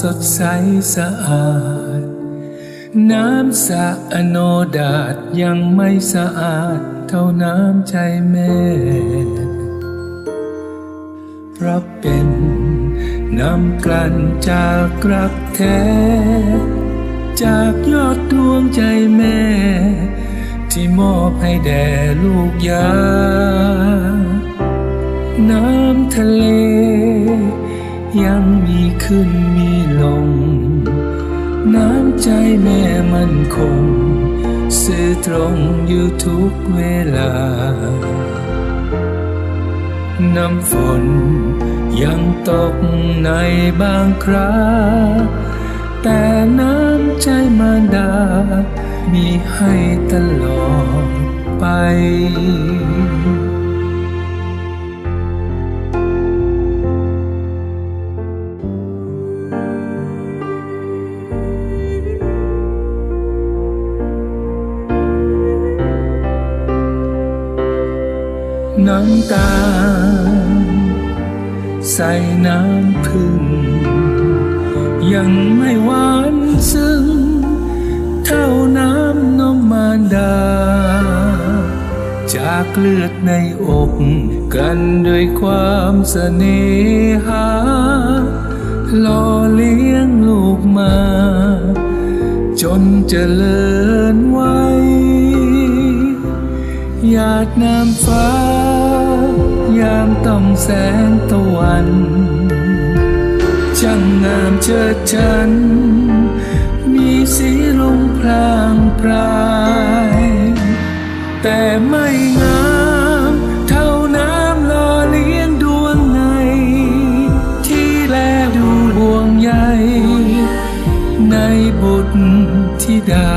สดใสสะอาด น้ำสะอโนดาตยังไม่สะอาด เท่าน้ำใจแม่ เพราะเป็นน้ำกลั่นจากรักแท้ จากยอดดวงใจแม่ ที่มอบให้แด่ลูกยา น้ำทะเล ยังมีขึ้นมีลง น้ำใจแม่มันคงสื่อตรงอยู่ทุกเวลา น้ำฝนยังตกในบางคราแต่น้ำใจมาดา มีให้ตลอดไป น้ำตา ใส่น้ำพึ่ง ยังไม่หวานซึ้งเท่าน้ำนมมารดา จากเลือดในอกกันด้วยความเสน่หาหล่อเลี้ยงลูกมา จนเจริญไว้หยาดน้ำฟ้า ยามต้องแสงตะวันช่างงามเชิดชัน มีสีลงพรางพราย แต่ไม่งามเท่าน้ำหล่อเลี้ยงดวงใน ที่แลดูห่วงใยในบุตรธิดา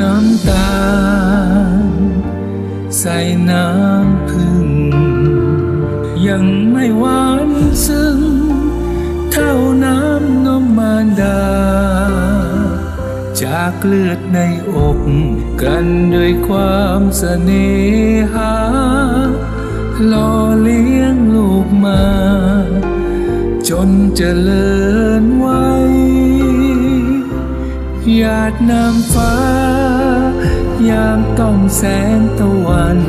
น้ำตา ใส่น้ำพึ่ง ยังไม่หวานซึ้งเท่าน้ำนมมารดา จากเลือดในอกกันด้วยความเสน่หาหล่อเลี้ยงลูกมา จนเจริญไว้ หยาดน้ำฟ้า ยามต้องแสงตะวัน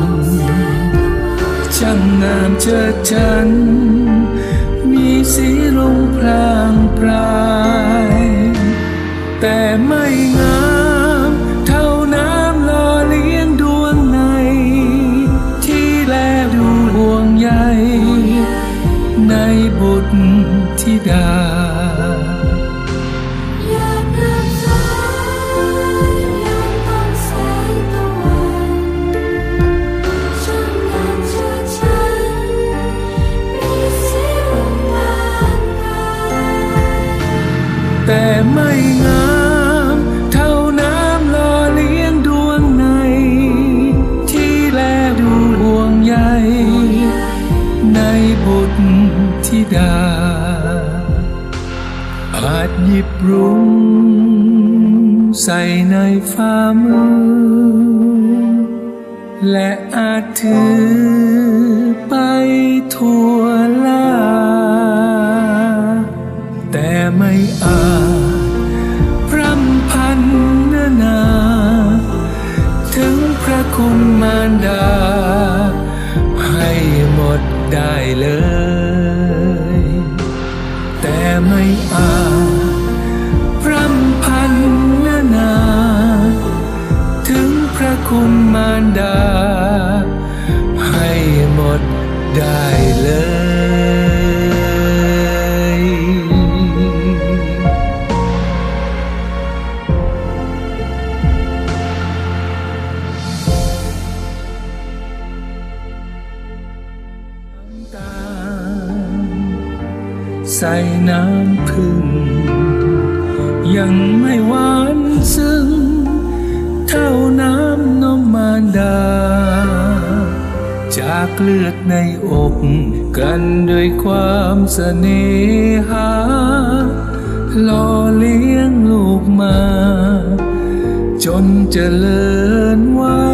ช่างงามเชิดชัน มีสีลงพรางพราย แต่ไม่งามเท่าน้ำลอเลี้ยงดวงใน ที่แลดูห่วงใยในบุตรธิดา แต่ไม่งามเท่าน้ำหล่อเลี้ยงดวงใน ที่แลดูห่วงใยในบุตรธิดา อาจหยิบรุ้งใส่ในฝ่ามือ และอาจถือไปทั่วลา อาจพร่ำพันนานา ถึงพระคุณมารดา ให้หมดได้เลย แต่ไม่อาจพร่ำพันนานา ถึงพระคุณมารดา ให้หมดได้เลยอย ใส่น้ำพึ่ง ยังไม่หวานซึ้งเท่าน้ำนมมารดา จากเลือดในอกกันด้วยความเสน่หาหล่อเลี้ยงลูกมา จนเจริญวั